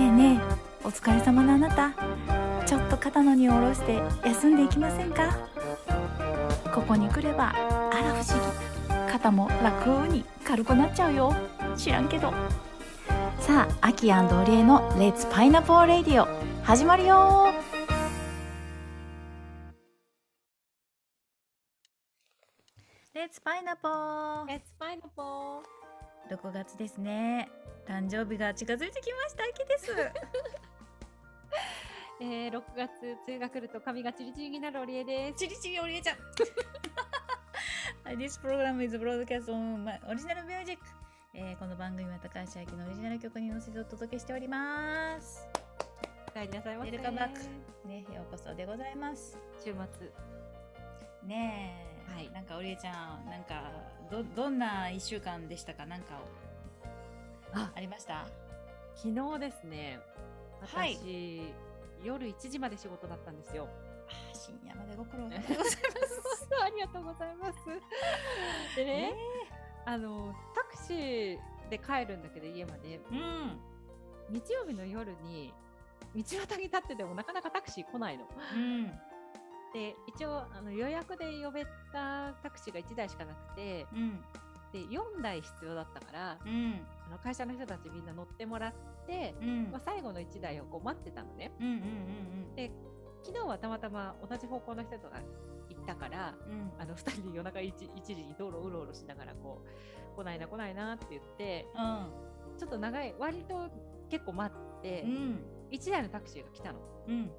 えねえお疲れ様のあなた。ちょっと肩の荷を下ろして休んでいきませんか？ここに来ればあら不思議。肩も楽に軽くなっちゃうよ。知らんけど。さあアキオリエの「レッツパイナポーレディオ」始まるよ。レッツパイナポーレッツパイナポー6月ですね誕生日が近づいてきました秋です。えー、6月梅雨が来ると髪がチリチリになるオリエです。チリチリオリエちゃん。This program is broadcast on my original music、えー、この番組は高橋明のオリジナル曲に乗せてお届けしております。お帰りなさいませ。ウェルカムバックねようこそでございます。週末。ねえ、はい、なんかオリエちゃんなんかどどんな1週間でしたか？なんかあありました？昨日ですね私、はい、夜1時まで仕事だったんですよ。あ深夜までご苦労ありがとうございます。ありがとうございます。でね、えー、あのタクシーで帰るんだけど家まで、うん、日曜日の夜に道端に立っててもなかなかタクシー来ないの。うんで一応あの予約で呼べたタクシーが1台しかなくて、うん、で4台必要だったから、うん、あの会社の人たちみんな乗ってもらって、うん、まあ、最後の1台をこう待ってたのね。うんうんうんうん、で昨日はたまたま同じ方向の人とか行ったから、うん、あの2人で夜中 1, 1時に道路うろうろしながらこう来ないな来ないなって言って、うん、ちょっと長い割と結構待って、うん、1台のタクシーが来たの。うん、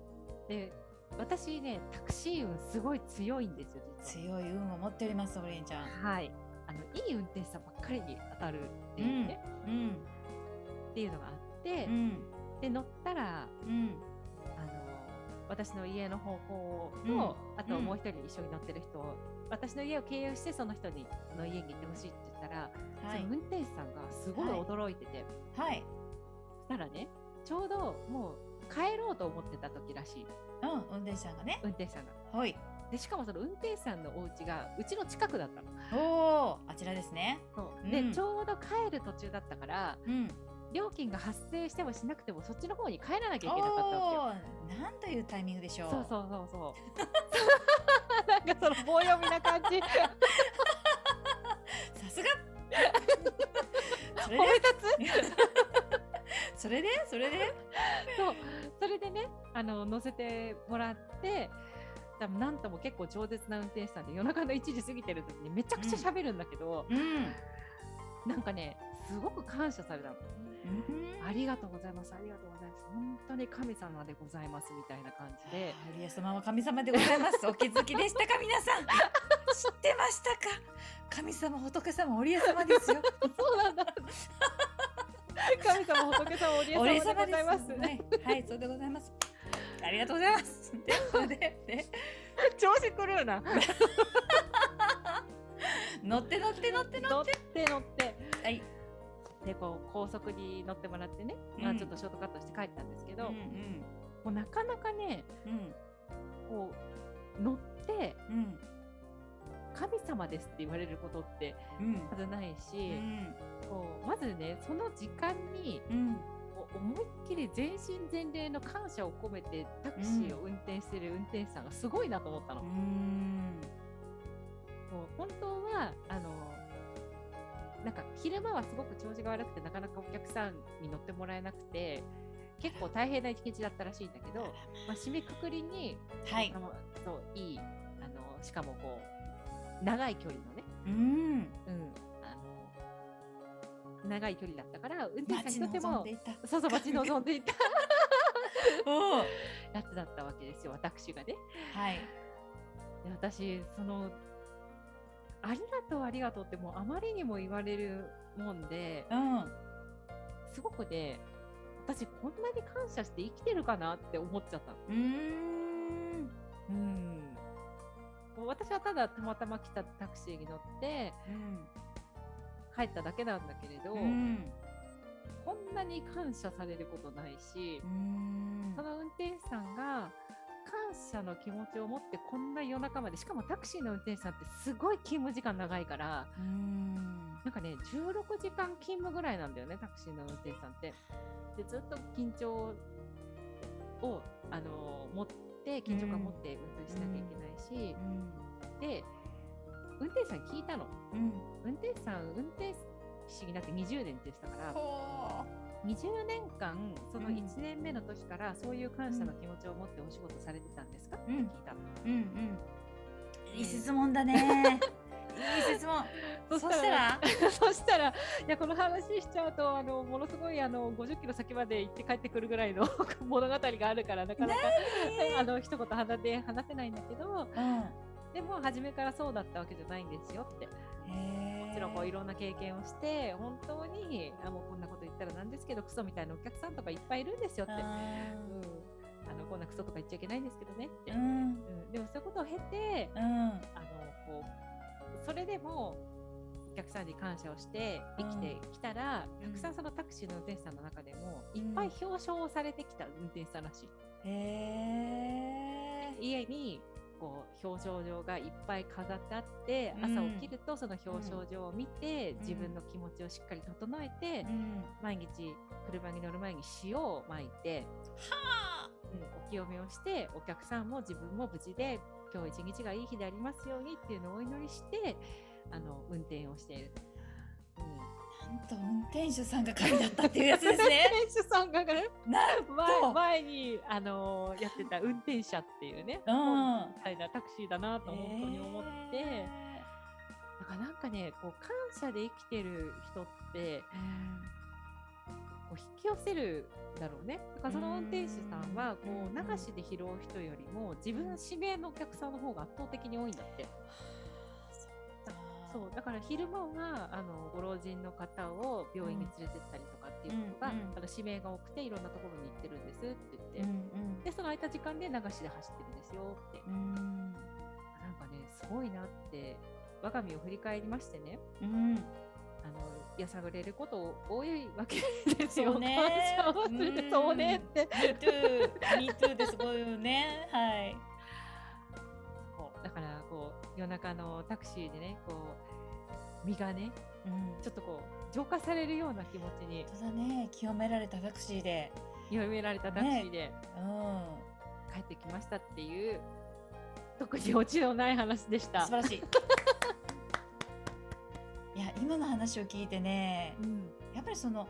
で私ねタクシー運すごい強いんですよ強い運を持っておりますオリンちゃん。はい。あのいい運転手さんばっかりに当たるっていうね、うん、っていうのがあって、うん、で乗ったら、うん、あの私の家の方向と、あともう一人一緒に乗ってる人を、私の家を経由してその人にの家に行ってほしいって言ったら、はい、その運転手さんがすごい驚いてて、はい、そしたらねちょうどもう帰ろうと思ってた時らしい。うん、運転手さんがね。運転手さんが。はい。でしかもその運転手さんのお家がうちの近くだったの。おお、あちらですね。そう。で、うん、ちょうど帰る途中だったから、うん、料金が発生してもしなくてもそっちの方に帰らなきゃいけなかったわけよ。なんというタイミングでしょう。そうそうそうそう。なんかその棒読みな感じ。さすが。褒め立つ？それで？それで？そうそれでねあの乗せてもらって多分なんとも結構超絶な運転手さんで夜中の1時過ぎてる時にめちゃくちゃ喋るんだけど、うん、なんかねすごく感謝されたの、うん、ありがとうございます。ありがとうございます。本当に神様でございますみたいな感じで。マリア様は神様でございます。お気づきでしたか皆さん。知ってましたか？神様仏様おリエ様ですよ。そうなんだ。神様仏様おリエ様でございます、ね、はい、そうでございますありがとうございます。で、で、調子狂うな。乗って乗って乗って乗って。乗って。はい。でこう高速に乗ってもらってね、うん、まあ、ちょっとショートカットして帰ったんですけど、うんうん、もうなかなかね、うん、こう乗って、うん、神様ですって言われることってまずないし、うん、こうまずねその時間に、思いっきり全身全霊の感謝を込めてタクシーを運転してる運転手さんがすごいなと思ったの。うん、もう本当はあのなんか昼間はすごく調子が悪くてなかなかお客さんに乗ってもらえなくて結構大変な一日だったらしいんだけど、まあ、締めくくりに、はい、あのそういいあのしかもこう長い距離のね、うん、うん、長い距離だったから運転手さんにとってもそうそう待ち望んでいた。やつだったわけですよ私がね。はい、で私そのありがとうありがとうってもうあまりにも言われるもんで、うん、すごくね私こんなに感謝して生きてるかなって思っちゃったの。うん。うん。私はただたまたま来たタクシーに乗って、うん、帰っただけなんだけれど、うん、こんなに感謝されることないし、その運転手さんが感謝の気持ちを持ってこんな夜中までしかもタクシーの運転手さんってすごい勤務時間長いからなんかね16時間勤務ぐらいなんだよねタクシーの運転手さんって。でずっと緊張をあの持って緊張感持って運転しなきゃいけないし、で運転手さん聞いたの？うん。運転手さん運転士になって20年って言ってたからほ20年間そのうん。1年目の時からそういう感謝の気持ちを持ってお仕事されてたんですか？ってうん聞いたの。ううん。うんいい質問だね。いい質問。そしたら そしたら？いやこの話しちゃうとあのものすごいあの50キロ先まで行って帰ってくるぐらいの物語があるからなかなかあの一言話せないんだけどうんでも初めからそうだったわけじゃないんですよって。もちろんこういろんな経験をして本当にあもうこんなこと言ったらなんですけどクソみたいなお客さんとかいっぱいいるんですよって。うん、あのこんなクソとか言っちゃいけないんですけどね。って、ううん。んでもそういうことを経てうん。あのこうそれでもお客さんに感謝をして生きてきたら、うん。たくさんそのタクシーの運転手さんの中でも、うん。いっぱい表彰をされてきた運転手さんらしい。へえ家にこう表彰状がいっぱい飾ってあって、うん。朝起きるとその表彰状を見て、ん。自分の気持ちをしっかり整えて、うん。毎日車に乗る前に塩をまいて、はうんお清めをしてお客さんも自分も無事で今日一日がいい日でありますようにっていうのをお祈りしてあの運転をしている。うんと運転手さんが神だったっていうやつですね。運転手さんがね。なんと。前前に、あのーやってた運転者っていうね、うん。みたいなタクシーだなと本当に思って、へだからなんかねこう感謝で生きてる人ってこう引き寄せるだろうね。だからその運転手さんはこうん。う流しで拾う人よりも自分指名のお客さんの方が圧倒的に多いんだって。そうだから昼間はあのご老人の方を病院に連れてったりとかっていうのが、うんうんあの指名が多くていろんなところに行ってるんですって言って、うんうん。でその空いた時間で流しで走ってるんですよって、うんなんかねすごいなって我が身を振り返りましてね。うん。あのやさぐれること多いわけですよ。ね。感謝をするそうねって。Me too Me too です。ごいよね。はい夜中のタクシーでねこう身がねうん。ちょっとこう浄化されるような気持ちに。本当だね。清められたタクシーで。緩められたタクシーで。うん。帰ってきましたっていう、特にオチのない話でした。素晴らしい。いや今の話を聞いてねうん。やっぱりその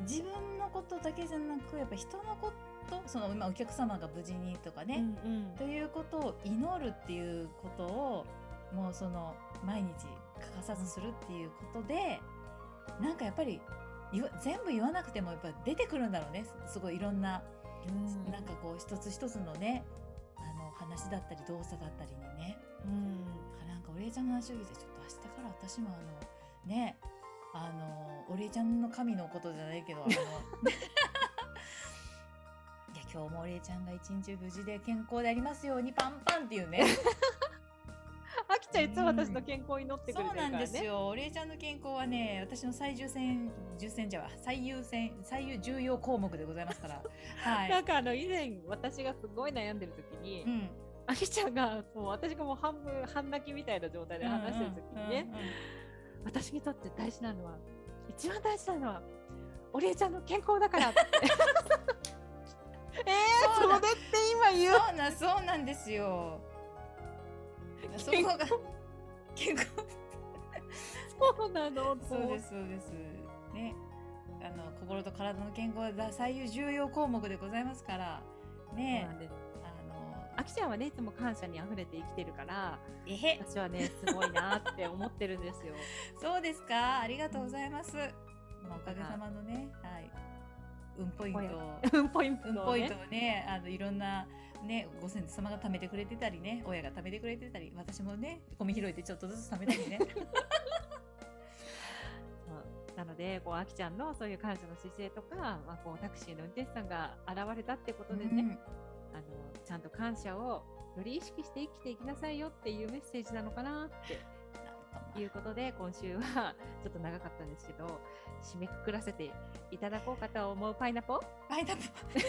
自分のことだけじゃなくやっぱ人のことその今お客様が無事にとかね、うんということを祈るっていうことをもうその毎日欠かさずするっていうことでなんかやっぱり全部言わなくてもやっぱ出てくるんだろうね。すすごいいろんな、うん。なんかこう一つ一つのねあの話だったり動作だったりにね。うん。なんかお礼ちゃんの話を聞いてちょっと明日から私もあのねあのお礼ちゃんの神のことじゃないけどあの今日もお礼ちゃんが一日無事で健康でありますようにパンパンっていうね。あきちゃんいつも私の健康を祈ってくれてそうなん。るからね。ですよ。お礼ちゃんの健康はね私の最優先重先じゃは最優先最優重要項目でございますから。はい、なんかあの以前私がすごい悩んでる時に、うん、あきちゃんがもう私がもう半分半泣きみたいな状態で話してる時にね、うんうんうん。私にとって大事なのは一番大事なのはお礼ちゃんの健康だからって。えー、それって今言う？そうなんそうなんですよ。そこが健康そうなの？そうですそうです。ね。あの心と体の健康が最優重要項目でございますから。ね。あきちゃんはねいつも感謝にあふれて生きてるからえへ。私はねすごいなって思ってるんですよ。そうですか？ありがとうございます、まあ、おかげさまのね。はい運ポイントをうんポイントをね。運ポイントをねあのいろんなねご先祖様が貯めてくれてたりね親が貯めてくれてたり私もねゴミ拾いでちょっとずつ貯めたりね。なのでこうあきちゃんのそういう感謝の姿勢とか、まあ、こうタクシーの運転手さんが現れたってことでね、うん。あのちゃんと感謝をより意識して生きていきなさいよっていうメッセージなのかなっていうことで今週はちょっと長かったんですけど締めくくらせていただこうかと思うパイナポ？パイナップル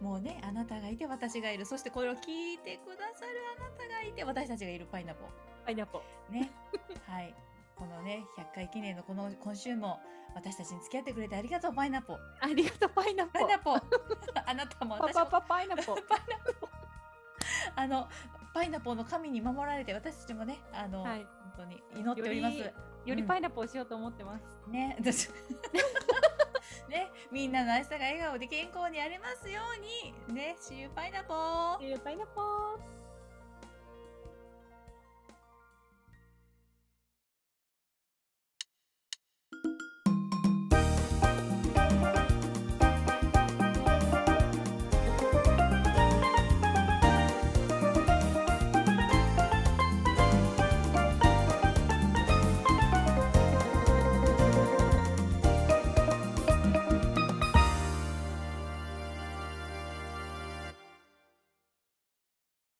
もうねあなたがいて私がいる。そしてこれを聞いてくださるあなたがいて私たちがいるパイナポ。パイナポ。ね。はい。このね100回記念のこの今週も私たちに付き合ってくれてありがとうパイナポ。ありがとうパイナポ。パイナポ。あなたも私も。パパパパイナポ。パイナポ。あのパイナポの神に守られて私たちもねあの、はい。本当に祈っております。よよりパイナポをしようと思ってます、ね私 ねみんなの明日が笑顔で健康にありますように。ね See you パイナポーパイナポ